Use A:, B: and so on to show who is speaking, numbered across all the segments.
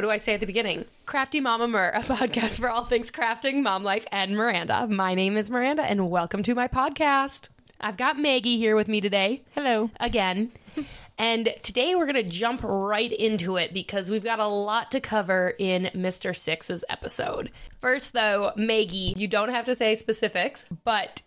A: What do I say at the beginning? Crafty Mama Mer, a podcast for all things crafting, mom life, and Miranda. My name is Miranda, and welcome to my podcast. I've got Maggie here with me today.
B: Hello.
A: Again. And today we're going to jump right into it because we've got a lot to cover in Mr. Six's episode. First, though, Maggie, you don't have to say specifics, but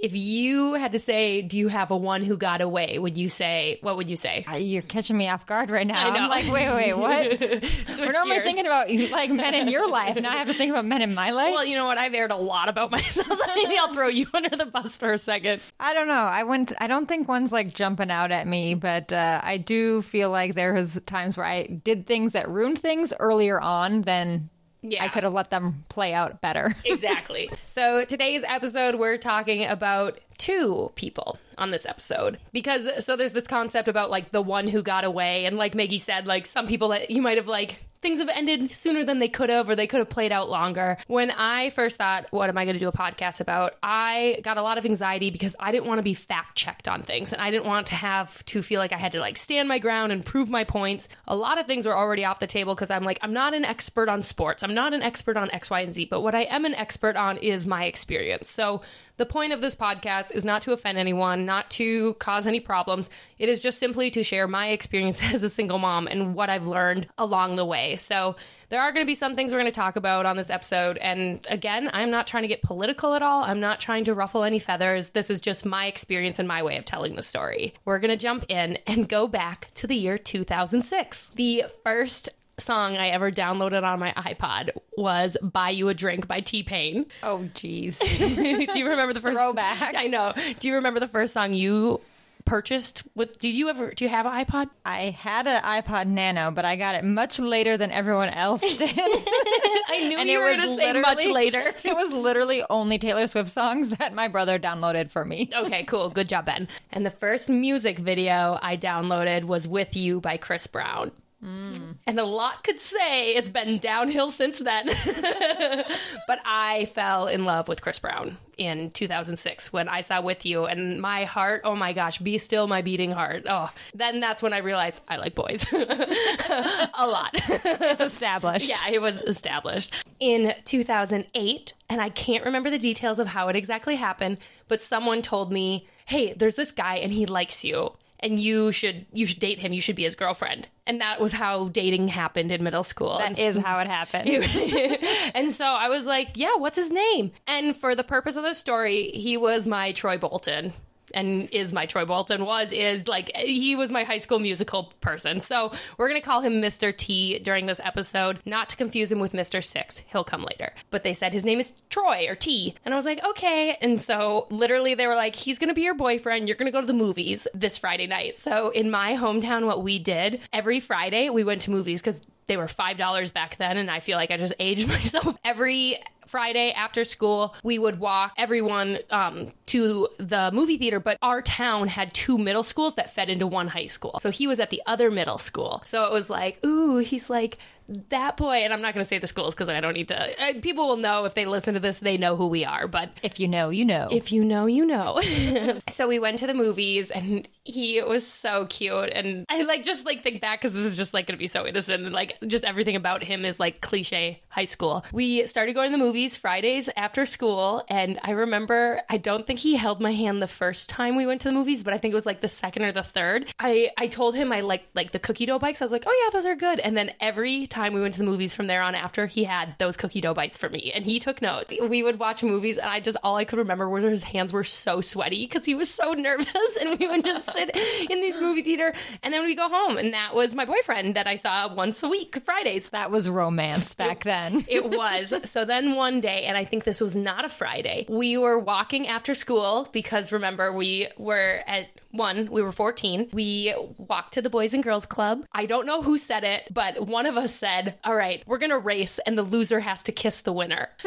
A: if you had to say, do you have a one who got away? Would you say, what would you say?
B: Uh, You're catching me off guard right now.
A: I know.
B: I'm like, wait, wait, what? We're normally
A: gears.
B: thinking about like men in your life. Now I have to think about men in my life.
A: Well, you know what? I've aired a lot about myself, so maybe I'll throw you under the bus for a second.
B: I don't know. I went. I don't think one's like jumping out at me, but uh, I do feel like there was times where I did things that ruined things earlier on than
A: Yeah.
B: I could have let them play out better.
A: exactly. So today's episode, we're talking about two people on this episode because so there's this concept about like the one who got away, and like Maggie said, like some people that you might have like. Things have ended sooner than they could have, or they could have played out longer. When I first thought, what am I going to do a podcast about? I got a lot of anxiety because I didn't want to be fact checked on things. And I didn't want to have to feel like I had to like stand my ground and prove my points. A lot of things were already off the table because I'm like, I'm not an expert on sports. I'm not an expert on X, Y, and Z. But what I am an expert on is my experience. So the point of this podcast is not to offend anyone, not to cause any problems. It is just simply to share my experience as a single mom and what I've learned along the way. So there are going to be some things we're going to talk about on this episode. And again, I'm not trying to get political at all. I'm not trying to ruffle any feathers. This is just my experience and my way of telling the story. We're going to jump in and go back to the year 2006. The first song I ever downloaded on my iPod was Buy You a Drink by T Pain.
B: Oh, jeez.
A: Do you remember the first
B: Throwback.
A: I know. Do you remember the first song you purchased with did you ever do you have an iPod?
B: I had an iPod Nano, but I got it much later than everyone else did.
A: I knew
B: And
A: you
B: it
A: were
B: was
A: going to say much later.
B: it was literally only Taylor Swift songs that my brother downloaded for me.
A: Okay, cool. Good job, Ben. And the first music video I downloaded was With You by Chris Brown. Mm. And a lot could say it's been downhill since then. but I fell in love with Chris Brown in 2006 when I saw With You, and my heart, oh my gosh, be still my beating heart. Oh, then that's when I realized I like boys a lot.
B: It's established.
A: Yeah, it was established in 2008, and I can't remember the details of how it exactly happened, but someone told me, "Hey, there's this guy and he likes you." And you should you should date him. You should be his girlfriend. And that was how dating happened in middle school.
B: That
A: and
B: is how it happened.
A: and so I was like, yeah, what's his name? And for the purpose of the story, he was my Troy Bolton. And is my Troy Bolton was is like he was my high school musical person. So we're gonna call him Mr. T during this episode, not to confuse him with Mr. Six. He'll come later. But they said his name is Troy or T. And I was like, okay. And so literally they were like, he's gonna be your boyfriend. You're gonna go to the movies this Friday night. So in my hometown, what we did every Friday, we went to movies because they were five dollars back then, and I feel like I just aged myself. Every Friday after school, we would walk everyone um, to the movie theater, but our town had two middle schools that fed into one high school. So he was at the other middle school. So it was like, ooh, he's like that boy. And I'm not going to say the schools because I don't need to. Uh, people will know if they listen to this, they know who we are. But
B: if you know, you know.
A: if you know, you know. so we went to the movies and he was so cute. And I like just like think back because this is just like going to be so innocent. And like just everything about him is like cliche high school. We started going to the movies Fridays after school. And I remember, I don't think he held my hand the first time we went to the movies, but I think it was like the second or the third. I, I told him I liked like the cookie dough bites. I was like, oh yeah, those are good. And then every time we went to the movies from there on after, he had those cookie dough bites for me. And he took note. We would watch movies and I just, all I could remember was his hands were so sweaty because he was so nervous. And we would just sit in these movie theater and then we go home. And that was my boyfriend that I saw once a week, Fridays.
B: that was romance back then.
A: It was. So then one day, and I think this was not a Friday, we were walking after school because remember, we were at one, we were 14. We walked to the Boys and Girls Club. I don't know who said it, but one of us said, All right, we're going to race, and the loser has to kiss the winner.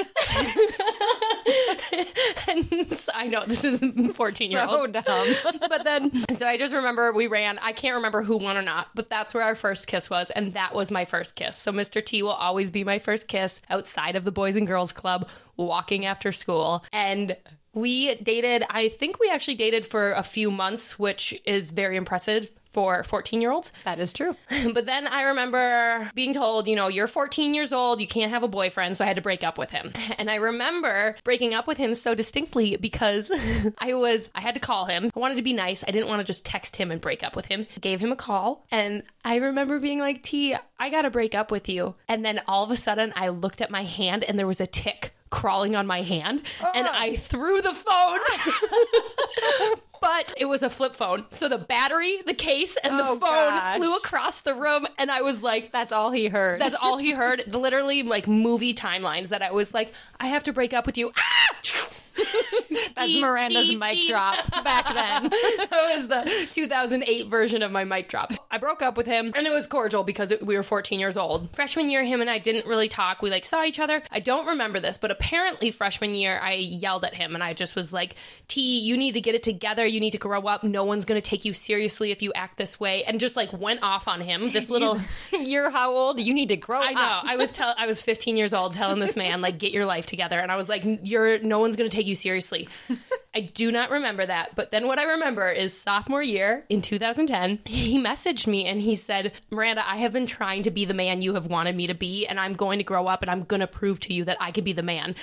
A: and so- I know this is 14 year
B: so dumb.
A: but then, so I just remember we ran. I can't remember who won or not, but that's where our first kiss was, and that was my first kiss. So Mr. T will always be my first kiss outside of the Boys and Girls Club, walking after school, and We dated, I think we actually dated for a few months, which is very impressive for 14 year olds.
B: That is true.
A: But then I remember being told, you know, you're 14 years old, you can't have a boyfriend, so I had to break up with him. And I remember breaking up with him so distinctly because I was, I had to call him. I wanted to be nice. I didn't want to just text him and break up with him. Gave him a call, and I remember being like, T, I gotta break up with you. And then all of a sudden, I looked at my hand and there was a tick crawling on my hand, and oh. I threw the phone. but it was a flip phone. So the battery, the case, and the
B: Oh,
A: phone
B: gosh.
A: flew across the room, and I was like,
B: That's all he heard.
A: that's all he heard. Literally, like movie timelines that I was like, I have to break up with you. Ah!
B: That's
A: Deep,
B: Miranda's
A: deep,
B: mic
A: deep.
B: drop back then.
A: that was the 2008 version of my mic drop. I broke up with him, and it was cordial because it, we were 14 years old. Freshman year, him and I didn't really talk. We like saw each other. I don't remember this, but apparently freshman year, I yelled at him, and I just was like, "T, you need to get it together. You need to grow up. No one's gonna take you seriously if you act this way." And just like went off on him. This little.
B: You're how old? You need to grow
A: I know.
B: up.
A: I was tell I was 15 years old telling this man like get your life together and I was like you're no one's going to take you seriously. I do not remember that, but then what I remember is sophomore year in 2010, he messaged me and he said, "Miranda, I have been trying to be the man you have wanted me to be and I'm going to grow up and I'm going to prove to you that I can be the man."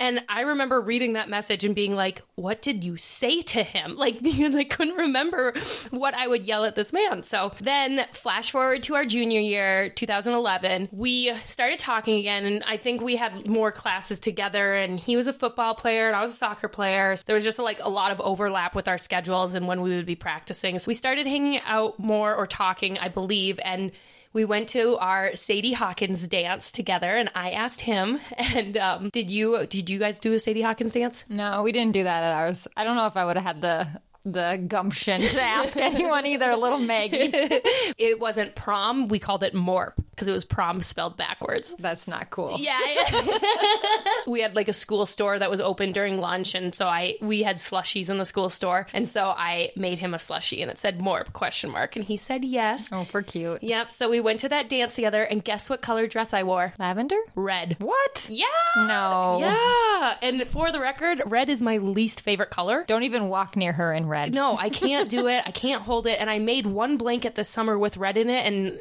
A: And I remember reading that message and being like, what did you say to him? Like, because I couldn't remember what I would yell at this man. So then, flash forward to our junior year, 2011, we started talking again. And I think we had more classes together. And he was a football player and I was a soccer player. So there was just like a lot of overlap with our schedules and when we would be practicing. So we started hanging out more or talking, I believe. And we went to our Sadie Hawkins dance together, and I asked him. And um, did you did you guys do a Sadie Hawkins dance?
B: No, we didn't do that at ours. I don't know if I would have had the the gumption to ask anyone either. Little Maggie.
A: It wasn't prom. We called it morp because it was prom spelled backwards.
B: That's not cool.
A: Yeah, we had like a school store that was open during lunch, and so I we had slushies in the school store, and so I made him a slushie, and it said morp question mark, and he said yes.
B: Oh, for cute.
A: Yep. So we went to that dance together, and guess what color dress I wore?
B: Lavender?
A: Red.
B: What?
A: Yeah.
B: No.
A: Yeah. And for the record, red is my least favorite color.
B: Don't even walk near her in red.
A: No, I can't do it. I can't hold it. And I made one blanket this summer with red in it, and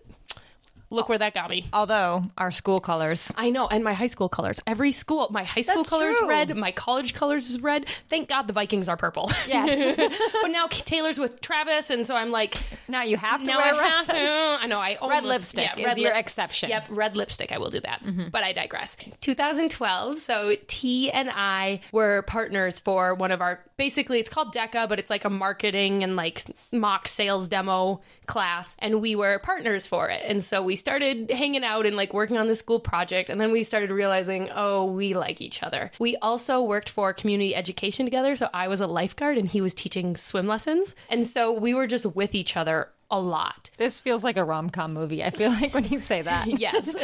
A: look where that got me.
B: Although our school colors.
A: I know, and my high school colors. Every school, my high school
B: That's
A: colors
B: true.
A: red, my college colors is red. Thank God the Vikings are purple.
B: Yes.
A: but now Taylor's with Travis, and so I'm like,
B: now you have to
A: now
B: wear
A: I
B: red.
A: have to. I know. I almost,
B: lipstick
A: yeah,
B: is your
A: lips-
B: exception.
A: Yep, red lipstick. I will do that. Mm-hmm. But I digress. 2012. So T and I were partners for one of our. Basically, it's called DECA, but it's like a marketing and like mock sales demo class, and we were partners for it. And so we started hanging out and like working on the school project, and then we started realizing, oh, we like each other. We also worked for community education together. So I was a lifeguard, and he was teaching swim lessons, and so we were just with each other a lot.
B: This feels like a rom com movie. I feel like when you say that.
A: yes.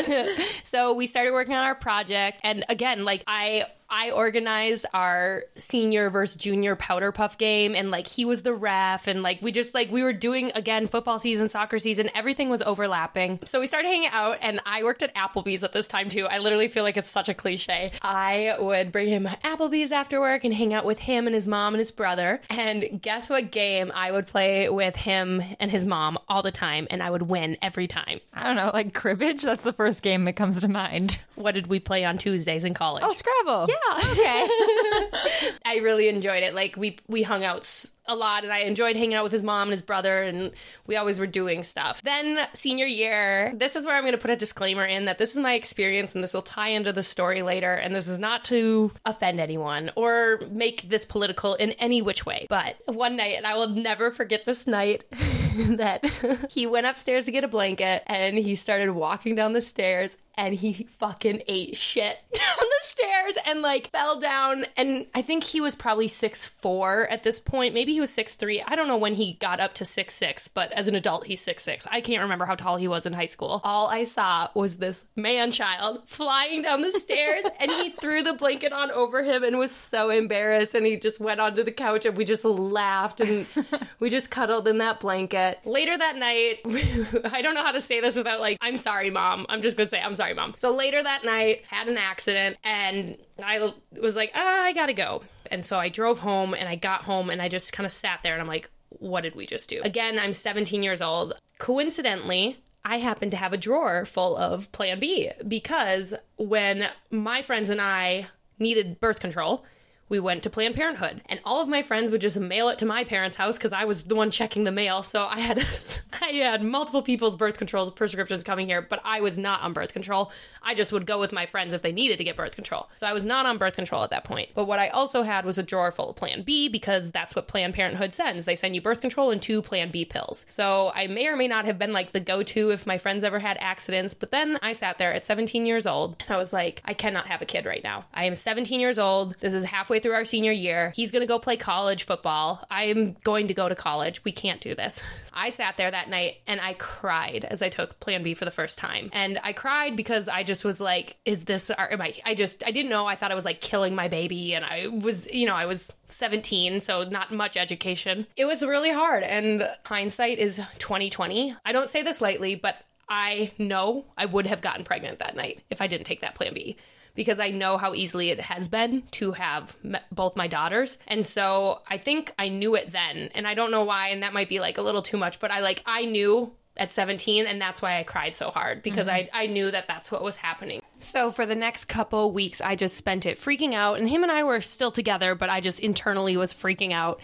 A: so we started working on our project and again like I I organized our senior versus junior powder puff game and like he was the ref and like we just like we were doing again football season, soccer season, everything was overlapping. So we started hanging out and I worked at Applebee's at this time too. I literally feel like it's such a cliche. I would bring him Applebee's after work and hang out with him and his mom and his brother. And guess what game I would play with him and his mom all the time and I would win every time.
B: I don't know, like cribbage. That's the first game that comes to mind.
A: What did we play on Tuesdays in college?
B: Oh, Scrabble.
A: yeah.
B: Okay.
A: I really enjoyed it. Like we we hung out a lot and I enjoyed hanging out with his mom and his brother and we always were doing stuff. Then senior year, this is where I'm going to put a disclaimer in that this is my experience and this will tie into the story later and this is not to offend anyone or make this political in any which way. But one night and I will never forget this night that he went upstairs to get a blanket and he started walking down the stairs and he fucking ate shit down the stairs and like fell down and I think he was probably six four at this point. Maybe he was six three. I don't know when he got up to six six, but as an adult he's six six. I can't remember how tall he was in high school. All I saw was this man child flying down the stairs and he threw the blanket on over him and was so embarrassed and he just went onto the couch and we just laughed and we just cuddled in that blanket. Later that night, I don't know how to say this without like, I'm sorry, mom. I'm just gonna say, I'm sorry, mom. So later that night, had an accident and I was like, ah, I gotta go. And so I drove home and I got home and I just kind of sat there and I'm like, what did we just do? Again, I'm 17 years old. Coincidentally, I happen to have a drawer full of Plan B because when my friends and I needed birth control, we went to Planned Parenthood, and all of my friends would just mail it to my parents' house because I was the one checking the mail. So I had I had multiple people's birth control prescriptions coming here, but I was not on birth control. I just would go with my friends if they needed to get birth control. So I was not on birth control at that point. But what I also had was a drawer full of Plan B because that's what Planned Parenthood sends. They send you birth control and two Plan B pills. So I may or may not have been like the go-to if my friends ever had accidents. But then I sat there at 17 years old and I was like, I cannot have a kid right now. I am 17 years old. This is halfway through our senior year. He's going to go play college football. I am going to go to college. We can't do this. I sat there that night and I cried as I took Plan B for the first time. And I cried because I just was like, is this, or am I, I just, I didn't know. I thought I was like killing my baby. And I was, you know, I was 17, so not much education. It was really hard. And hindsight is 2020. I don't say this lightly, but I know I would have gotten pregnant that night if I didn't take that Plan B because I know how easily it has been to have both my daughters. And so I think I knew it then. And I don't know why, and that might be like a little too much, but I like, I knew at 17 and that's why I cried so hard because mm-hmm. I, I knew that that's what was happening. So for the next couple weeks I just spent it freaking out and him and I were still together but I just internally was freaking out.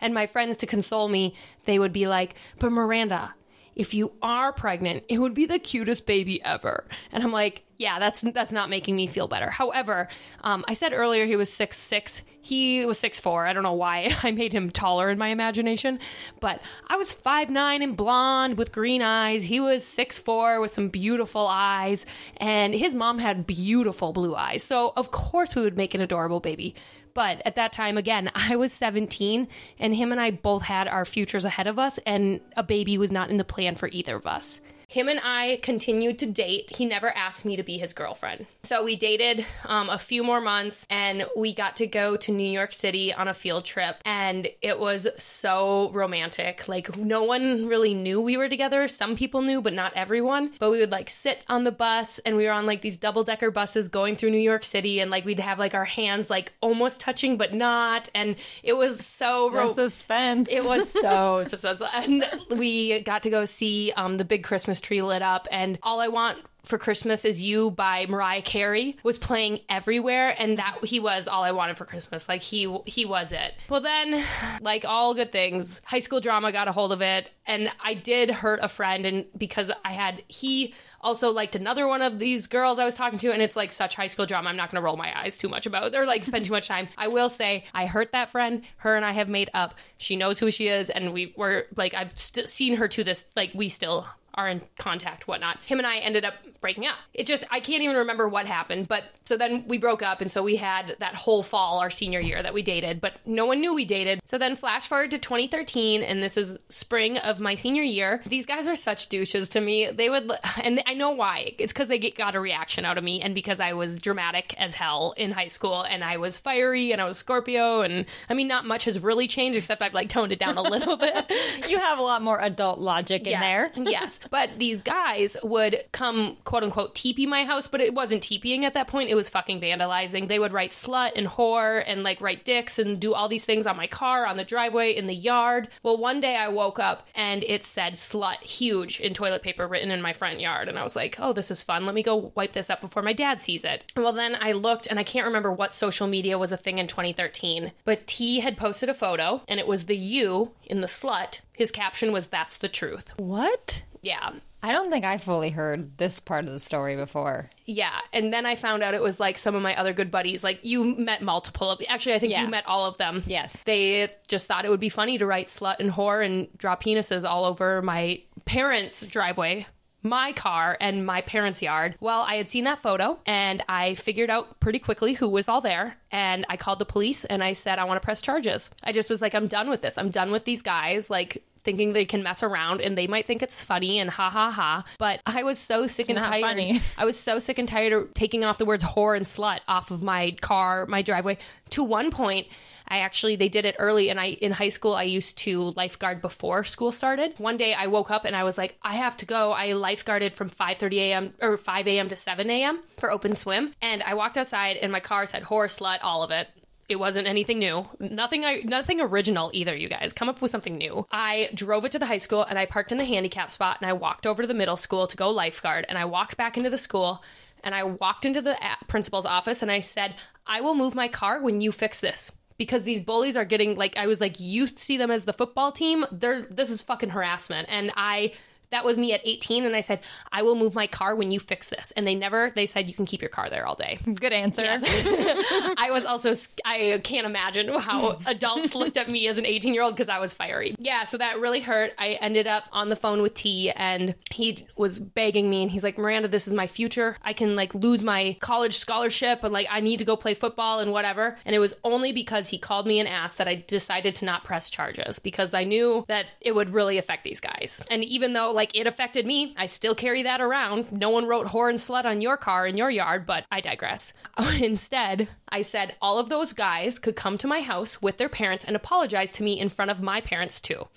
A: And my friends to console me, they would be like, "But Miranda, if you are pregnant, it would be the cutest baby ever. And I'm like, yeah, that's that's not making me feel better. However, um, I said earlier he was six six. He was six four. I don't know why I made him taller in my imagination, but I was five nine and blonde with green eyes. He was six four with some beautiful eyes, and his mom had beautiful blue eyes. So of course we would make an adorable baby. But at that time, again, I was 17, and him and I both had our futures ahead of us, and a baby was not in the plan for either of us. Him and I continued to date. He never asked me to be his girlfriend. So we dated um, a few more months and we got to go to New York City on a field trip. And it was so romantic. Like, no one really knew we were together. Some people knew, but not everyone. But we would like sit on the bus and we were on like these double decker buses going through New York City. And like we'd have like our hands like almost touching, but not. And it was so ro-
B: suspense.
A: it was so so. and we got to go see um, the big Christmas tree lit up, and all I want for Christmas is you by Mariah Carey was playing everywhere, and that he was all I wanted for Christmas. Like he he was it. Well, then, like all good things, high school drama got a hold of it, and I did hurt a friend, and because I had he also liked another one of these girls I was talking to, and it's like such high school drama. I'm not going to roll my eyes too much about or like spend too much time. I will say I hurt that friend. Her and I have made up. She knows who she is, and we were like I've st- seen her to this like we still are in contact, whatnot. Him and I ended up breaking up. It just I can't even remember what happened, but so then we broke up, and so we had that whole fall our senior year that we dated, but no one knew we dated. So then flash forward to 2013, and this is spring of my senior year. These guys were such douches to me. They would, and I know why. It's because they get, got a reaction out of me, and because I was dramatic as hell in high school, and I was fiery, and I was Scorpio, and I mean, not much has really changed except I've like toned it down a little bit.
B: you have a lot more adult logic in there.
A: Yes, But these guys would come, quote unquote, teepee my house, but it wasn't teepeeing at that point. It was fucking vandalizing. They would write slut and whore and like write dicks and do all these things on my car, on the driveway, in the yard. Well, one day I woke up and it said slut huge in toilet paper written in my front yard. And I was like, oh, this is fun. Let me go wipe this up before my dad sees it. Well, then I looked and I can't remember what social media was a thing in 2013, but T had posted a photo and it was the you in the slut. His caption was, that's the truth.
B: What?
A: Yeah.
B: I don't think I fully heard this part of the story before.
A: Yeah, and then I found out it was like some of my other good buddies. Like you met multiple of. Actually, I think
B: Yeah.
A: you met all of them.
B: Yes.
A: they just thought it would be funny to write slut and whore and draw penises all over my parents' driveway. My car and my parents' yard. Well, I had seen that photo and I figured out pretty quickly who was all there. And I called the police and I said, I want to press charges. I just was like, I'm done with this. I'm done with these guys. Like, thinking they can mess around and they might think it's funny and ha ha ha. But I was so sick and tired.
B: funny.
A: I was so sick and tired of taking off the words whore and slut off of my car, my driveway. To one point, I actually they did it early and I in high school I used to lifeguard before school started. One day I woke up and I was like, I have to go. I lifeguarded from 5:30 a.m. or 5 a.m. to 7 a.m. for open swim. And I walked outside and my car said whore, slut, all of it. It wasn't anything new. Nothing I nothing original either, you guys. Come up with something new. I drove it to the high school and I parked in the handicap spot and I walked over to the middle school to go lifeguard and I walked back into the school and I walked into the uh, principal's office and I said, "I will move my car when you fix this." Because these bullies are getting like I was like, you see them as the football team. They're this is fucking harassment. And I that was me at 18 and I said, I will move my car when you fix this. And they never they said you can keep your car there all day.
B: Good answer.
A: I was also, I can't imagine how adults looked at me as an 18 year old because I was fiery. Yeah, so that really hurt. I ended up on the phone with T and he was begging me and he's like, Miranda, this is my future. I can like lose my college scholarship and like I need to go play football and whatever. And it was only because he called me and asked that I decided to not press charges because I knew that it would really affect these guys. And even though like it affected me, I still carry that around. No one wrote whore and slut on your car in your yard, but I digress. Instead, I said all of those guys could come to my house with their parents and apologize to me in front of my parents too.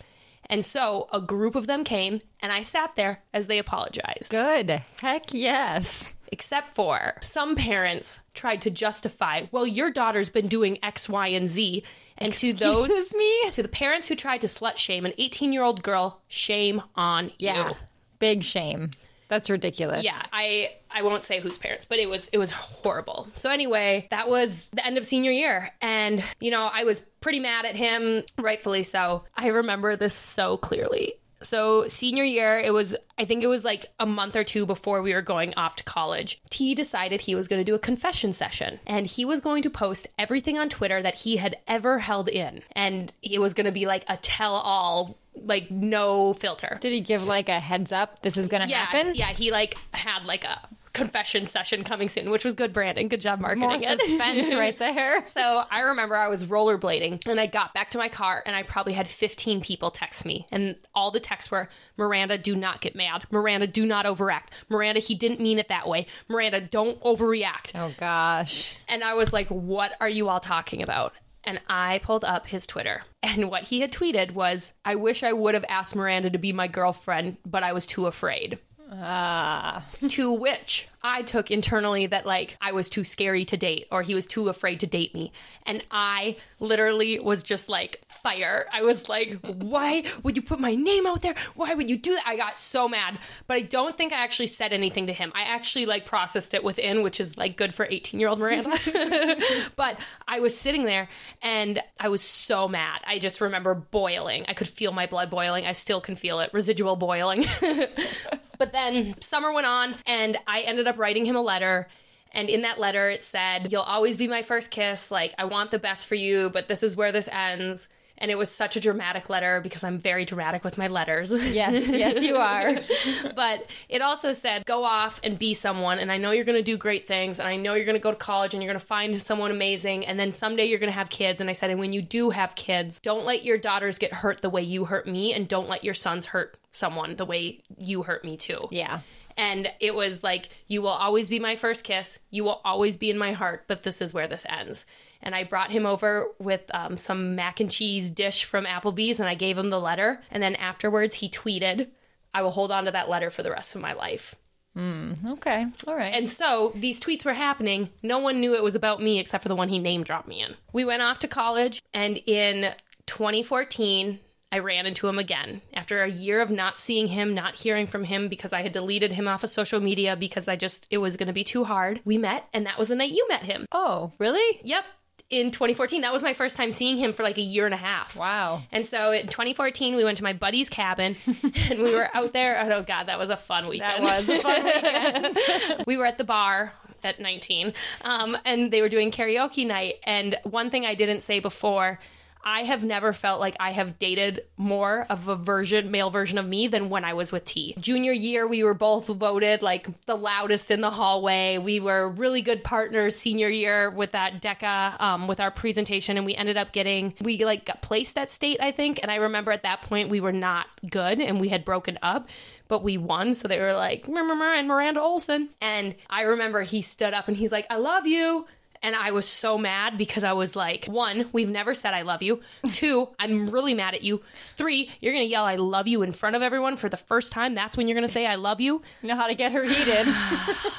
A: And so a group of them came and I sat there as they apologized.
B: Good. Heck yes.
A: Except for some parents tried to justify, well, your daughter's been doing X, Y, and Z. And to those,
B: me?
A: to the parents who tried to slut shame an 18 year old girl, shame on
B: Yeah.
A: you.
B: Big shame. That's ridiculous.
A: Yeah, I I won't say whose parents, but it was it was horrible. So anyway, that was the end of senior year and you know, I was pretty mad at him, rightfully so. I remember this so clearly. So senior year, it was I think it was like a month or two before we were going off to college. T decided he was going to do a confession session and he was going to post everything on Twitter that he had ever held in and it was going to be like a tell all like no filter.
B: Did he give like a heads up? This is going to
A: Yeah,
B: happen?
A: yeah, he like had like a confession session coming soon, which was good branding. Good job marketing
B: More suspense right there.
A: So I remember I was rollerblading and I got back to my car and I probably had 15 people text me. And all the texts were Miranda, do not get mad. Miranda, do not overact. Miranda, he didn't mean it that way. Miranda, don't overreact.
B: Oh gosh.
A: And I was like, what are you all talking about? And I pulled up his Twitter. And what he had tweeted was, I wish I would have asked Miranda to be my girlfriend, but I was too afraid.
B: Ah.
A: to which I took internally that like I was too scary to date or he was too afraid to date me. And I literally was just like fire. I was like, why would you put my name out there? Why would you do that? I got so mad. But I don't think I actually said anything to him. I actually like processed it within, which is like good for 18 year old Miranda. but I was sitting there and I was so mad. I just remember boiling. I could feel my blood boiling. I still can feel it. Residual boiling. But then summer went on, and I ended up writing him a letter. And in that letter, it said, You'll always be my first kiss. Like, I want the best for you, but this is where this ends. And it was such a dramatic letter because I'm very dramatic with my letters.
B: Yes, yes, you are.
A: but it also said, Go off and be someone. And I know you're going to do great things. And I know you're going to go to college and you're going to find someone amazing. And then someday you're going to have kids. And I said, And when you do have kids, don't let your daughters get hurt the way you hurt me. And don't let your sons hurt someone the way you hurt me too.
B: Yeah.
A: And it was like, you will always be my first kiss. You will always be in my heart, but this is where this ends. And I brought him over with um, some mac and cheese dish from Applebee's and I gave him the letter. And then afterwards, he tweeted, I will hold on to that letter for the rest of my life.
B: Okay. All right.
A: And so these tweets were happening. No one knew it was about me except for the one he name dropped me in. We went off to college, and in 2014, I ran into him again. After a year of not seeing him, not hearing from him because I had deleted him off of social media because I just, it was going to be too hard. We met, and that was the night you met him.
B: oh, really?
A: Yep. In 2014, that was my first time seeing him for like a year and a half.
B: Wow.
A: And so in 2014, we went to my buddy's cabin and we were out there. Oh, God, that was a fun weekend.
B: That was a fun weekend.
A: we were at the bar at 19 um, and they were doing karaoke night and one thing i didn't say before i have never felt like i have dated more of a version male version of me than when i was with t junior year we were both voted like the loudest in the hallway we were really good partners senior year with that deca um, with our presentation and we ended up getting we like got placed at state i think and i remember at that point we were not good and we had broken up but we won. So they were like, and Miranda Olson. And I remember he stood up and he's like, I love you. And I was so mad because I was like, one, we've never said I love you. Two, I'm really mad at you. Three, you're going to yell I love you in front of everyone for the first time. That's when you're going to say I love you.
B: You know how to get her heated.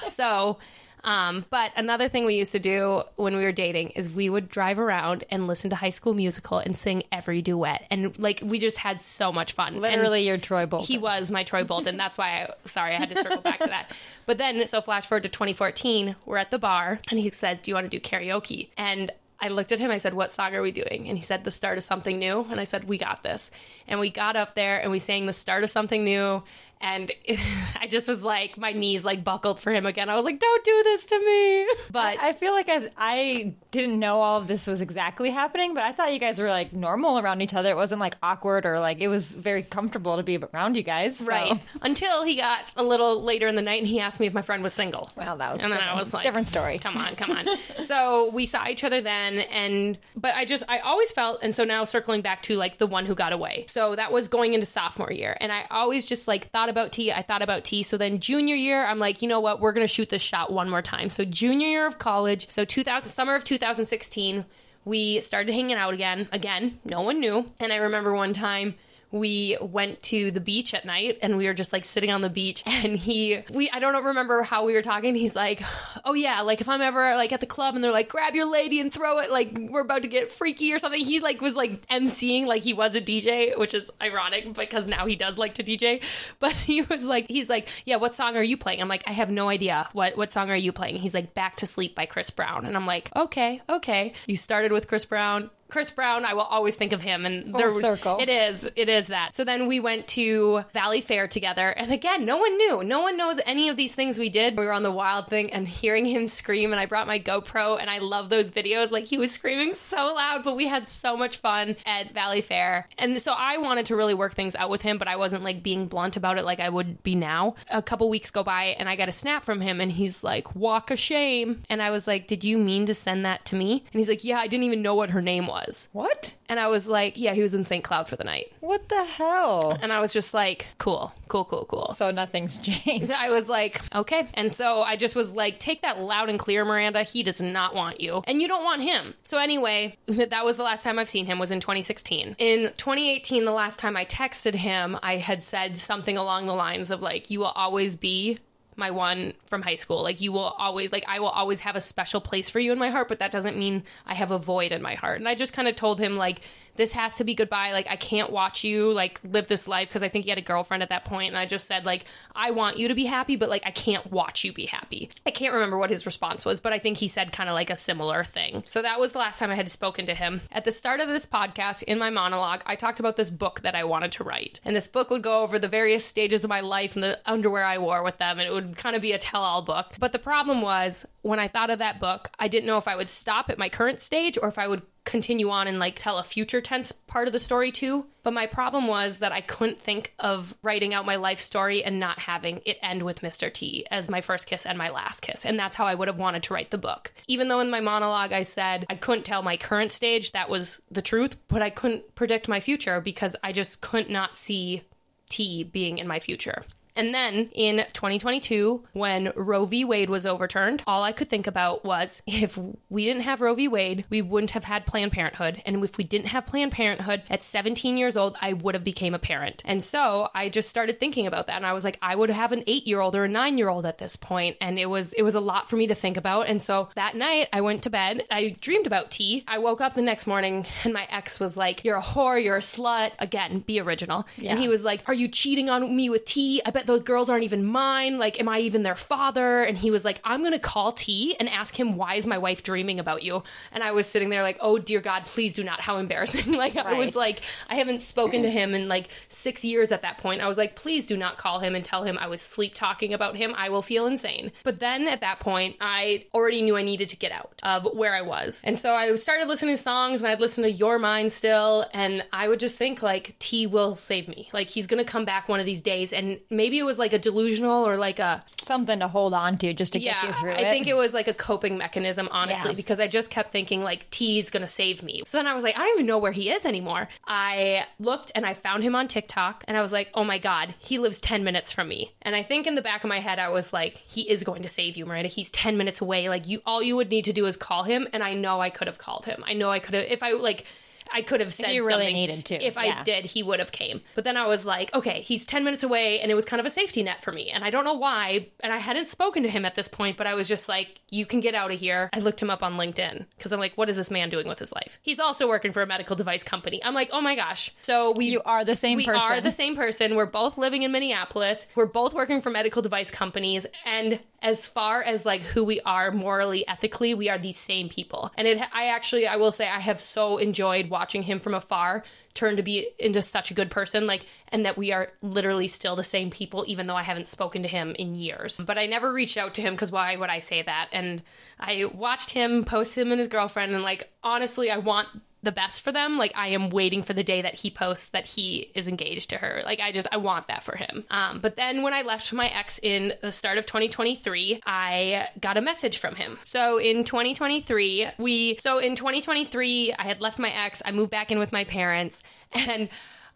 A: So Um, but another thing we used to do when we were dating is we would drive around and listen to High School Musical and sing every duet, and like we just had so much fun. And
B: Literally, your Troy Bolton.
A: he was my Troy Bolton. That's why I sorry I had to circle back to that. But then so flash forward to 2014, we're at the bar and he said, "Do you want to do karaoke?" And I looked at him. I said, "What song are we doing?" And he said, "The start of something new." And I said, "We got this." And we got up there and we sang the start of something new. And I just was like, my knees like buckled for him again. I was like, "Don't do this to me." But
B: I feel like I, I didn't know all of this was exactly happening, but I thought you guys were like normal around each other. It wasn't like awkward or like it was very comfortable to be around you guys. so-
A: right until he got a little later in the night and he asked me if my friend was single.
B: Well, that was
A: And then I was like,
B: different story.
A: Come on, come on. so we saw each other then, and but I just I always felt, and so now circling back to like the one who got away. So that was going into sophomore year, and I always just like thought about T. I thought about T. So then junior year, I'm like, you know what, we're gonna shoot this shot one more time. So junior year of college, so 2000 summer of 2016, we started hanging out again. Again, no one knew, and I remember one time we went to the beach at night and we were just like sitting on the beach and he we I don't remember how we were talking. He's like oh yeah like if I'm ever like at the club and they're like grab your lady and throw it like we're about to get freaky or something. He like was like emceeing like he was a DJ which is ironic because now he does like to DJ but he was like he's like yeah what song are you playing? I'm like I have no idea. What what song are you playing? He's like back to sleep by Chris Brown. And I'm like okay okay. You started with Chris Brown Chris Brown, I will always think of him, and
B: Full circle.
A: It is, it is that. So then we went to Valleyfair together, and again, no one knew. No one knows any of these things we did. We were on the wild thing, and hearing him scream, and I brought my GoPro, and I love those videos. Like he was screaming so loud, but we had so much fun at Valleyfair, and so I wanted to really work things out with him, but I wasn't like being blunt about it like I would be now. A couple weeks go by, and I got a snap from him, and he's like, "Walk a shame," and I was like, "Did you mean to send that to me?" And he's like, "Yeah, I didn't even know what her name was."
B: What?
A: And I was like, yeah, he was in St. Cloud for the night.
B: What the hell?
A: And I was just like, cool, cool, cool, cool.
B: So nothing's changed.
A: I was like, okay. And so I just was like, take that loud and clear, Miranda. He does not want you. And you don't want him. So anyway, that was the last time I've seen him was in 2016. In 2018, the last time I texted him, I had said something along the lines of like, you will always be my one from high school. Like you will always like I will always have a special place for you in my heart, but that doesn't mean I have a void in my heart. And I just kind of told him like this has to be goodbye. Like I can't watch you like live this life because I think he had a girlfriend at that point and I just said like I want you to be happy, but like I can't watch you be happy. I can't remember what his response was, but I think he said kind of like a similar thing. So that was the last time I had spoken to him. At the start of this podcast in my monologue, I talked about this book that I wanted to write. And this book would go over the various stages of my life and the underwear I wore with them and it would kind of be a tell-all book. But the problem was when I thought of that book, I didn't know if I would stop at my current stage or if I would continue on and like tell a future tense part of the story too. But my problem was that I couldn't think of writing out my life story and not having it end with Mr. T as my first kiss and my last kiss. And that's how I would have wanted to write the book. Even though in my monologue I said I couldn't tell my current stage, that was the truth, but I couldn't predict my future because I just could not not see T being in my future. And then in 2022, when Roe v. Wade was overturned, all I could think about was if we didn't have Roe v. Wade, we wouldn't have had Planned Parenthood. And if we didn't have Planned Parenthood at 17 years old, I would have became a parent. And so I just started thinking about that. And I was like, I would have an eight year old or a nine year old at this point. And it was, it was a lot for me to think about. And so that night I went to bed. I dreamed about T. I woke up the next morning and my ex was like, You're a whore, you're a slut. Again, be original. And he was like, Are you cheating on me with T? I bet those girls aren't even mine. Like, am I even their father? And he was like, I'm gonna call T and ask him why is my wife dreaming about you? And I was sitting there like, oh dear God, please do not. How embarrassing. like I was like, I haven't spoken to him in like six years at that point. I was like, please do not call him and tell him I was sleep talking about him. I will feel insane. But then at that point, I already knew I needed to get out of where I was. And so I started listening to songs and I'd listen to Your Mind still. And I would just think like T will save me. Like he's gonna come back one of these days. And maybe it was like a delusional or like a
B: Something to hold on to just to get you through
A: I
B: it.
A: think it was like a coping mechanism, honestly,
B: Yeah.
A: because I just kept thinking like T's gonna save me. So then I was like, I don't even know where he is anymore. I looked and I found him on TikTok and I was like, oh my God, he lives 10 minutes from me. And I think in the back of my head, I was like, he is going to save you, Miranda. He's 10 minutes away. Like you, all you would need to do is call him. And I know I could have called him. I know I could have, if I like, I could have said
B: you really
A: something.
B: needed to,
A: If I did, he would have came. But then I was like, okay, he's 10 minutes away and it was kind of a safety net for me. And I don't know why. And I hadn't spoken to him at this point, but I was just like, you can get out of here. I looked him up on LinkedIn because I'm like, what is this man doing with his life? He's also working for a medical device company. I'm like, oh my gosh. So we
B: You are the same
A: we
B: person.
A: are the same person. We're both living in Minneapolis. We're both working for medical device companies. And as far as like who we are morally, ethically, we are these same people. And it, I actually, I will say, I have so enjoyed watching him from afar turn to be into such a good person. Like, and that we are literally still the same people, even though I haven't spoken to him in years. But I never reached out to him because why would I say that? And I watched him post him and his girlfriend, and like, honestly, I want the best for them. Like I am waiting for the day that he posts that he is engaged to her. Like I just I want that for him. Um, but then when I left my ex in the start of 2023, I got a message from him. So in 2023, we so in 2023 I had left my ex. I moved back in with my parents and.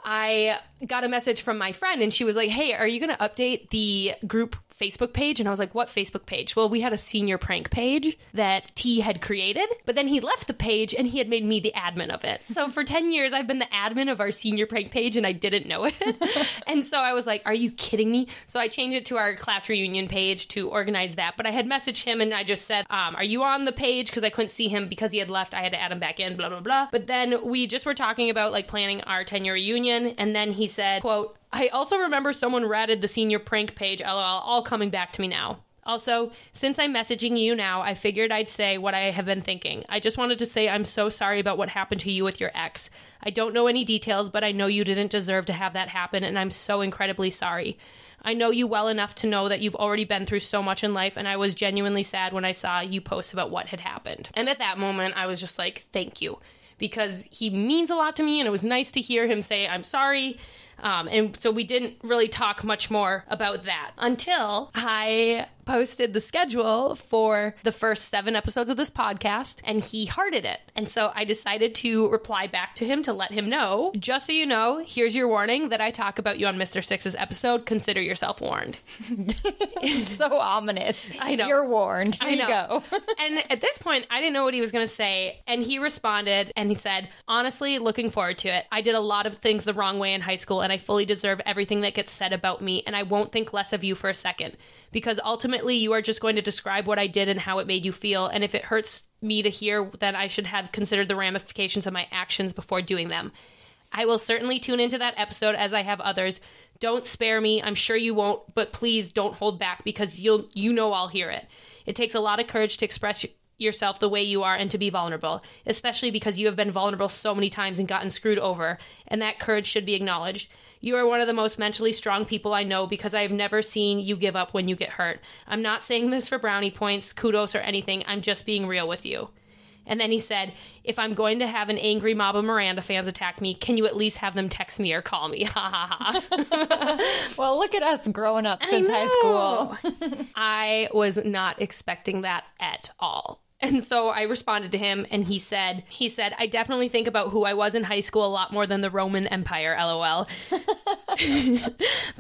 A: I got a message from my friend and she was like, Hey, are you going to update the group Facebook page? And I was like, What Facebook page? Well, we had a senior prank page that T had created, but then he left the page and he had made me the admin of it. So for 10 years, I've been the admin of our senior prank page and I didn't know it. and so I was like, Are you kidding me? So I changed it to our class reunion page to organize that. But I had messaged him and I just said, um, Are you on the page? Because I couldn't see him because he had left. I had to add him back in, blah, blah, blah. But then we just were talking about like planning our 10 year reunion. And then he said, quote, I also remember someone ratted the senior prank page, lol, all coming back to me now. Also, since I'm messaging you now, I figured I'd say what I have been thinking. I just wanted to say I'm so sorry about what happened to you with your ex. I don't know any details, but I know you didn't deserve to have that happen, and I'm so incredibly sorry. I know you well enough to know that you've already been through so much in life, and I was genuinely sad when I saw you post about what had happened. And at that moment, I was just like, thank you. Because he means a lot to me, and it was nice to hear him say, I'm sorry. Um, and so we didn't really talk much more about that until I posted the schedule for the first seven episodes of this podcast and he hearted it. And so I decided to reply back to him to let him know just so you know, here's your warning that I talk about you on Mr. Six's episode. Consider yourself warned.
B: It's so ominous.
A: I know.
B: You're warned. Here
A: I
B: you
A: know.
B: go.
A: and at this point, I didn't know what he was going to say. And he responded and he said, Honestly, looking forward to it. I did a lot of things the wrong way in high school, and I fully deserve everything that gets said about me, and I won't think less of you for a second. Because ultimately, you are just going to describe what I did and how it made you feel. And if it hurts me to hear, then I should have considered the ramifications of my actions before doing them. I will certainly tune into that episode as I have others. Don't spare me. I'm sure you won't, but please don't hold back because you'll you know I'll hear it. It takes a lot of courage to express yourself the way you are and to be vulnerable, especially because you have been vulnerable so many times and gotten screwed over, and that courage should be acknowledged. You are one of the most mentally strong people I know because I have never seen you give up when you get hurt. I'm not saying this for brownie points, kudos, or anything. I'm just being real with you. And then he said, If I'm going to have an angry mob of Miranda fans attack me, can you at least have them text me or call me? Ha ha ha.
B: Well, look at us growing up since high school.
A: I was not expecting that at all. And so I responded to him and he said, he said, I definitely think about who I was in high school a lot more than the Roman Empire, lol.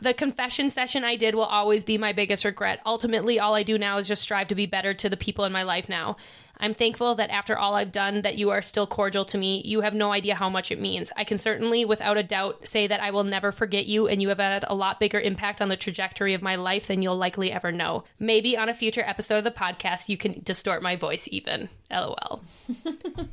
A: the confession session I did will always be my biggest regret. Ultimately, all I do now is just strive to be better to the people in my life now. I'm thankful that after all I've done that you are still cordial to me. You have no idea how much it means. I can certainly without a doubt say that I will never forget you and you have had a lot bigger impact on the trajectory of my life than you'll likely ever know. Maybe on a future episode of the podcast you can distort my voice even. LOL.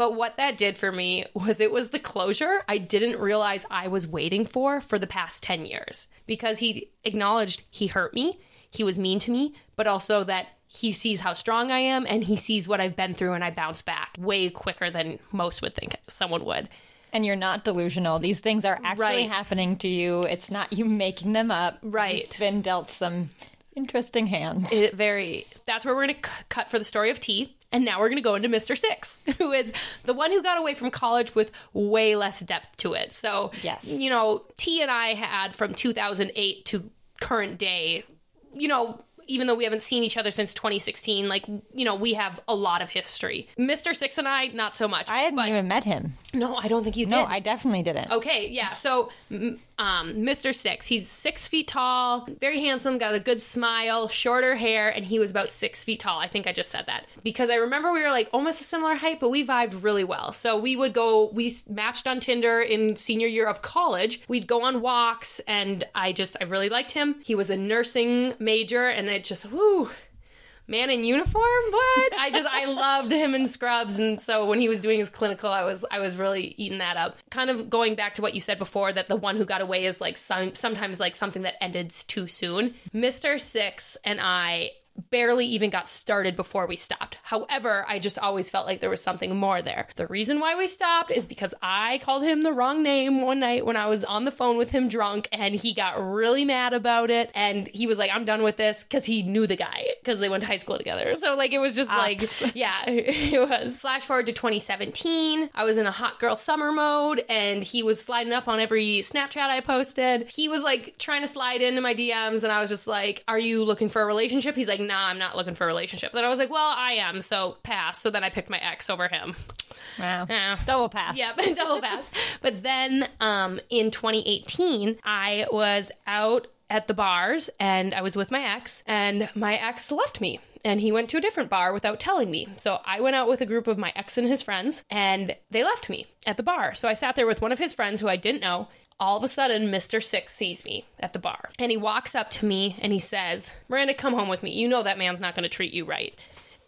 A: But what that did for me was it was the closure I didn't realize I was waiting for for the past 10 years because he acknowledged he hurt me, he was mean to me, but also that he sees how strong I am and he sees what I've been through and I bounce back way quicker than most would think someone would.
B: And you're not delusional. These things are actually
A: Right.
B: happening to you. It's not you making them up.
A: Right.
B: You've been dealt some interesting hands.
A: It very that's where we're going to c- cut for the story of T. And now we're going to go into Mr. Six, who is the one who got away from college with way less depth to it. So,
B: Yes.
A: you know, T and I had from 2008 to current day, you know, even though we haven't seen each other since 2016, like, you know, we have a lot of history. Mr. Six and I, not so much.
B: I hadn't
A: but,
B: even met him.
A: No, I don't think you did.
B: No, I definitely didn't.
A: Okay, yeah. So, um, Mr. Six, he's six feet tall, very handsome, got a good smile, shorter hair, and he was about six feet tall. I think I just said that because I remember we were like almost a similar height, but we vibed really well. So we would go, we matched on Tinder in senior year of college. We'd go on walks, and I just, I really liked him. He was a nursing major, and it just, whoo man in uniform? What? I just i loved him in scrubs and so when he was doing his clinical i was i was really eating that up. Kind of going back to what you said before that the one who got away is like some, sometimes like something that ended too soon. Mr six and i barely even got started before we stopped. However, I just always felt like there was something more there. The reason why we stopped is because I called him the wrong name one night when I was on the phone with him drunk and he got really mad about it and he was like I'm done with this cuz he knew the guy cuz they went to high school together. So like it was just like yeah, it was. Flash forward to 2017. I was in a hot girl summer mode and he was sliding up on every Snapchat I posted. He was like trying to slide into my DMs and I was just like, "Are you looking for a relationship?" He's like, "Nah, I'm not looking for a relationship." Then I was like, "Well, I am." So pass. So then I picked my ex over him.
B: Wow.
A: Yeah.
B: Double pass.
A: Yep, double pass. But then um, in 2018, I was out at the bars and I was with my ex, and my ex left me. And he went to a different bar without telling me. So I went out with a group of my ex and his friends, and they left me at the bar. So I sat there with one of his friends who I didn't know. All of a sudden, Mr. Six sees me at the bar. And he walks up to me and he says, Miranda, come home with me. You know that man's not going to treat you right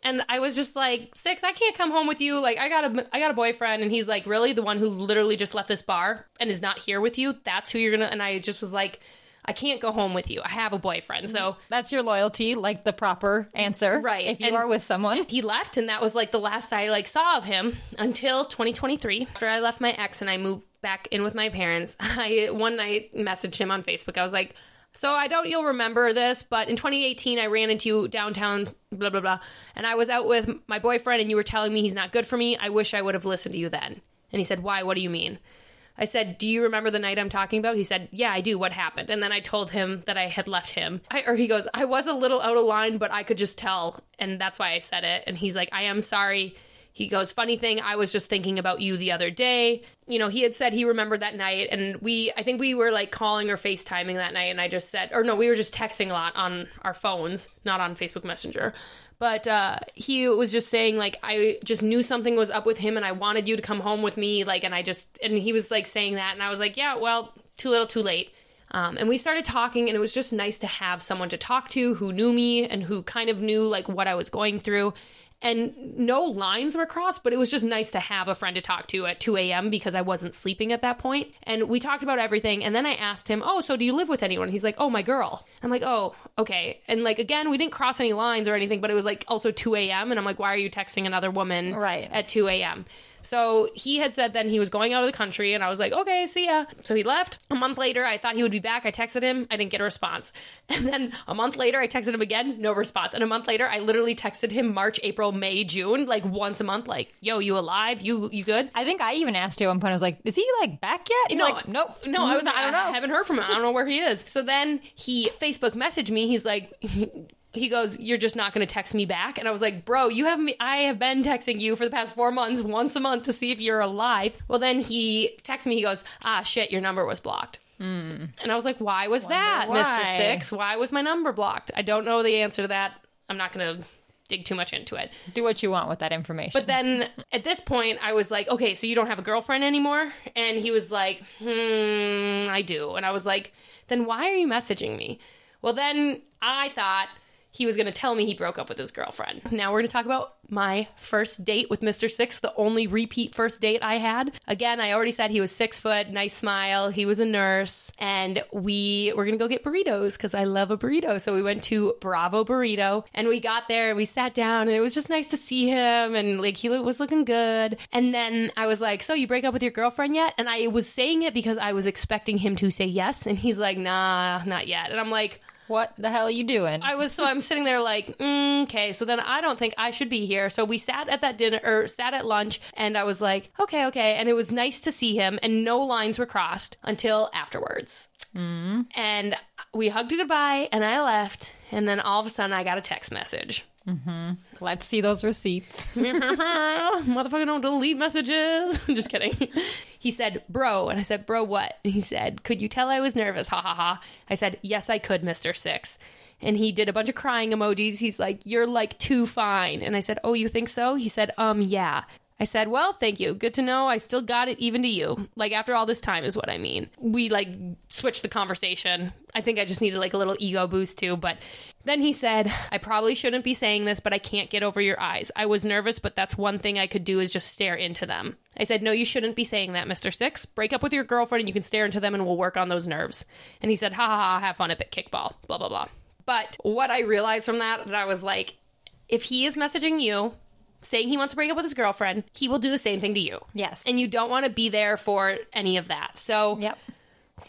A: and I was just like, six, I can't come home with you. Like, I got a, I got a boyfriend, and he's like, really, the one who literally just left this bar and is not here with you. That's who you're gonna. And I just was like, I can't go home with you. I have a boyfriend. So mm-hmm.
B: That's your loyalty, like the proper answer.
A: Right,
B: If you
A: and-
B: are with someone.
A: he left, and that was like the last I like saw of him until 2023. After I left my ex and I moved back in with my parents, I one night messaged him on Facebook. I was like. So I don't you'll remember this, but in 2018 I ran into you downtown, blah blah blah, and I was out with my boyfriend, and you were telling me he's not good for me. I wish I would have listened to you then. And he said, "Why? What do you mean?" I said, "Do you remember the night I'm talking about?" He said, "Yeah, I do. What happened?" And then I told him that I had left him. I, or he goes, "I was a little out of line, but I could just tell, and that's why I said it." And he's like, "I am sorry." He goes, "Funny thing, I was just thinking about you the other day." You know, he had said he remembered that night, and we, I think we were like calling or FaceTiming that night, and I just said, or no, we were just texting a lot on our phones, not on Facebook Messenger. But uh, he was just saying like I just knew something was up with him, and I wanted you to come home with me, like, and I just, and he was like saying that, and I was like, yeah, well, too little, too late. Um, and we started talking, and it was just nice to have someone to talk to who knew me and who kind of knew like what I was going through. And no lines were crossed, but it was just nice to have a friend to talk to at 2 a.m. because I wasn't sleeping at that point. And we talked about everything. And then I asked him, Oh, so do you live with anyone? He's like, Oh, my girl. I'm like, Oh, okay. And like, again, we didn't cross any lines or anything, but it was like also 2 a.m. And I'm like, Why are you texting another woman
B: Right.
A: at 2 a.m.? So he had said then he was going out of the country, and I was like, okay, see ya. So he left. A month later, I thought he would be back. I texted him, I didn't get a response. And then a month later, I texted him again, no response. And a month later, I literally texted him March, April, May, June, like once a month, like, yo, you alive? You you good?
B: I think I even asked you at one point, I was like, is he like back yet? And
A: No,
B: like, nope.
A: No, I was.
B: Mm, I don't know.
A: haven't heard from him. I don't know where he is. So then he Facebook messaged me. He's like. He goes, "You're just not going to text me back," and I was like, "Bro, you have me. I have been texting you for the past four months, once a month, to see if you're alive." Well, then he texts me. He goes, "Ah, shit, your number was blocked." And I was like, "Why was that,
B: why.
A: Mister Six? Why was my number blocked?" I don't know the answer to that. I'm not going to dig too much into it.
B: Do what you want with that information.
A: But then at this point, I was like, okay, so you don't have a girlfriend anymore? And he was like, hmm, I do. And I was like, then why are you messaging me? Well, then I thought he was going to tell me he broke up with his girlfriend. Now we're going to talk about my first date with Mr. Six, the only repeat first date I had. Again, I already said he was six foot, nice smile. He was a nurse, and we were going to go get burritos because I love a burrito. So we went to Bravo Burrito, and we got there and we sat down, and it was just nice to see him, and like he was looking good. And then I was like, "So you break up with your girlfriend yet?" And I was saying it because I was expecting him to say yes, and he's like, "Nah, not yet." And I'm like.
B: What the hell are you doing?
A: I was so I'm sitting there like, mm, okay, so then I don't think I should be here. So we sat at that dinner or sat at lunch, and I was like, okay, okay, and it was nice to see him, and no lines were crossed until afterwards. And we hugged goodbye and I left. And then all of a sudden, I got a text message.
B: Let's see those receipts.
A: Motherfucker, don't delete messages. Just kidding. He said, Bro. And I said, Bro, what? And he said, Could you tell I was nervous? Ha ha ha. I said, Yes, I could, Mr. Six. And he did a bunch of crying emojis. He's like, You're like too fine. And I said, Oh, you think so? He said, Um, yeah. I said, Well, thank you. Good to know. I still got it even to you. Like, after all this time, is what I mean. We like switched the conversation. I think I just needed like a little ego boost too. But then he said, I probably shouldn't be saying this, but I can't get over your eyes. I was nervous, but that's one thing I could do is just stare into them. I said, No, you shouldn't be saying that, Mr. Six. Break up with your girlfriend and you can stare into them and we'll work on those nerves. And he said, Ha ha ha, have fun at kickball, blah, blah, blah. But what I realized from that, that I was like, if he is messaging you, saying he wants to break up with his girlfriend, he will do the same thing to you.
B: Yes.
A: And you don't want to be there for any of that. So,
B: Yep.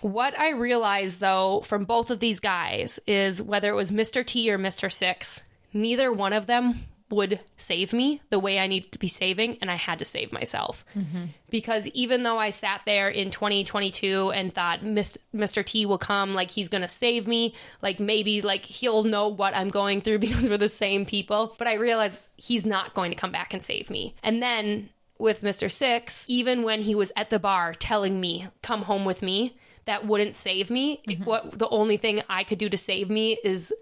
A: what I realized though from both of these guys is whether it was Mr. T or Mr. Six, neither one of them would save me the way I needed to be saving, and I had to save myself. Mm-hmm. Because even though I sat there in 2022 and thought Mr. T will come, like he's gonna save me, like maybe like he'll know what I'm going through because we're the same people, but I realized he's not going to come back and save me. And then with Mr. Six, even when he was at the bar telling me, come home with me, that wouldn't save me. It- mm-hmm. what the only thing I could do to save me is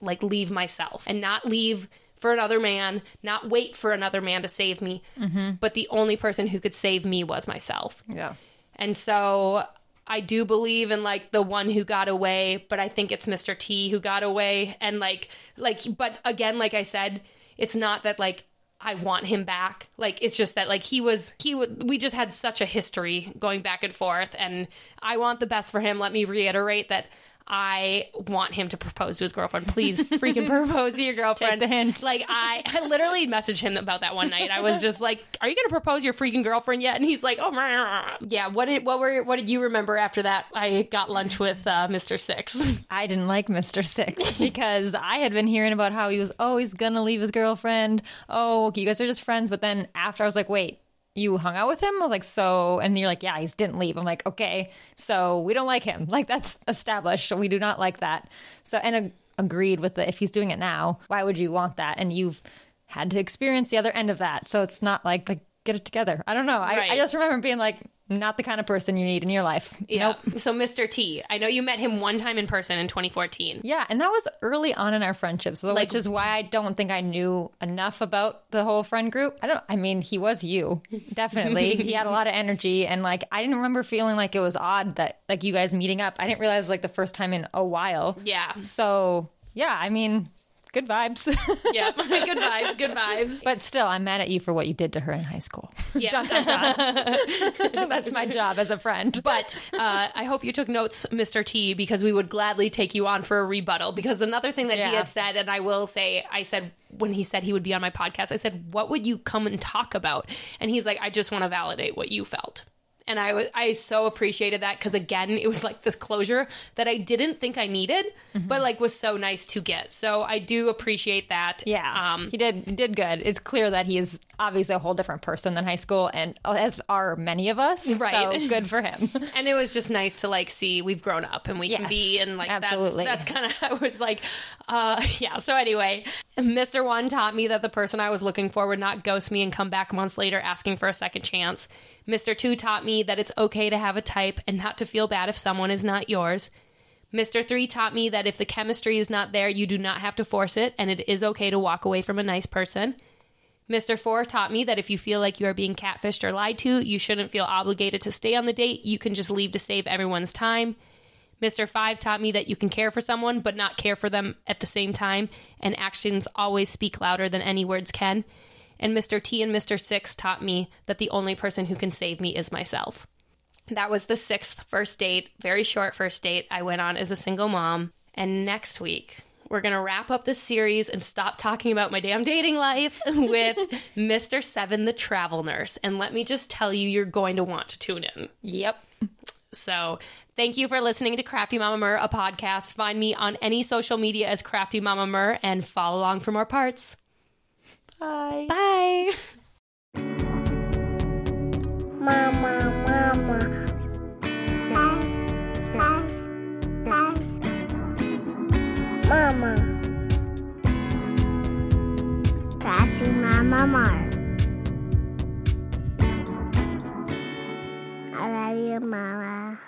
A: like leave myself and not leave for another man, not wait for another man to save me. Mm-hmm. But the only person who could save me was myself.
B: Yeah.
A: And so I do believe in like the one who got away, but I think it's Mr. T who got away. And like, like, but again, like I said, it's not that like I want him back. Like, it's just that like he was, he would, we just had such a history going back and forth. And I want the best for him. Let me reiterate that. I want him to propose to his girlfriend. Please freaking propose to your girlfriend.
B: Take the hint.
A: Like I, I literally messaged him about that one night. I was just like, "Are you going to propose your freaking girlfriend yet?" And he's like, "Oh, rah." yeah." What did what were what did you remember after that? I got lunch with uh, Mr. Six.
B: I didn't like Mr. Six because I had been hearing about how he was always gonna leave his girlfriend. Oh, okay, you guys are just friends. But then after I was like, wait, you hung out with him? I was like, so, and you're like, yeah, he didn't leave. I'm like, okay, so we don't like him. Like that's established. We do not like that. So, and ag- agreed with the if he's doing it now, why would you want that? And you've had to experience the other end of that. So it's not like like get it together. I don't know. I,
A: Right.
B: I just remember being like, not the kind of person you need in your life.
A: Yeah. So Mr. T, I know you met him one time in person in 2014.
B: Yeah, and that was early on in our friendship, so
A: Like-
B: which is why I don't think I knew enough about the whole friend group. I don't. I mean, he was you, definitely. he had a lot of energy, and like I didn't remember feeling like it was odd that like you guys meeting up. I didn't realize like the first time in a while.
A: Yeah.
B: So yeah, I mean, good vibes.
A: Yeah. good vibes. Good vibes.
B: but still, I'm mad at you for what you did to her in high school.
A: Yeah.
B: That's my job as a friend.
A: But uh, I hope you took notes, Mr. T, because we would gladly take you on for a rebuttal. Because another thing that he had said, and I will say, I said when he said he would be on my podcast, I said, "What would you come and talk about?" And he's like, "I just want to validate what you felt." And I was I so appreciated that because again, it was like this closure that I didn't think I needed, but like was so nice to get. So I do appreciate that.
B: Yeah,
A: Um,
B: he did did good. It's clear that he is obviously a whole different person than high school, and as are many of us.
A: Right.
B: So good for him.
A: and it was just nice to like see we've grown up and we can be and like
B: absolutely.
A: that's that's kind of I was like uh yeah so anyway Mr. 1 taught me that the person I was looking for would not ghost me and come back months later asking for a second chance. Mr. 2 taught me that it's okay to have a type and not to feel bad if someone is not yours. Mr. 3 taught me that if the chemistry is not there, you do not have to force it and it is okay to walk away from a nice person. Mr. Four taught me that if you feel like you are being catfished or lied to, you shouldn't feel obligated to stay on the date. You can just leave to save everyone's time. Mr. Five taught me that you can care for someone, but not care for them at the same time, and actions always speak louder than any words can. And Mr. T and Mr. Six taught me that the only person who can save me is myself. That was the sixth first date, very short first date I went on as a single mom. And next week, we're going to wrap up this series and stop talking about my damn dating life with Mr. Seven, the travel nurse. And let me just tell you, you're going to want to tune in.
B: yep.
A: So, thank you for listening to Crafty Mama Mur, a podcast. Find me on any social media as Crafty Mama Mur and follow along for more parts.
B: Bye.
A: Bye.
C: Mama, mama. Mama. That's Mama Mar. I love you, Mama.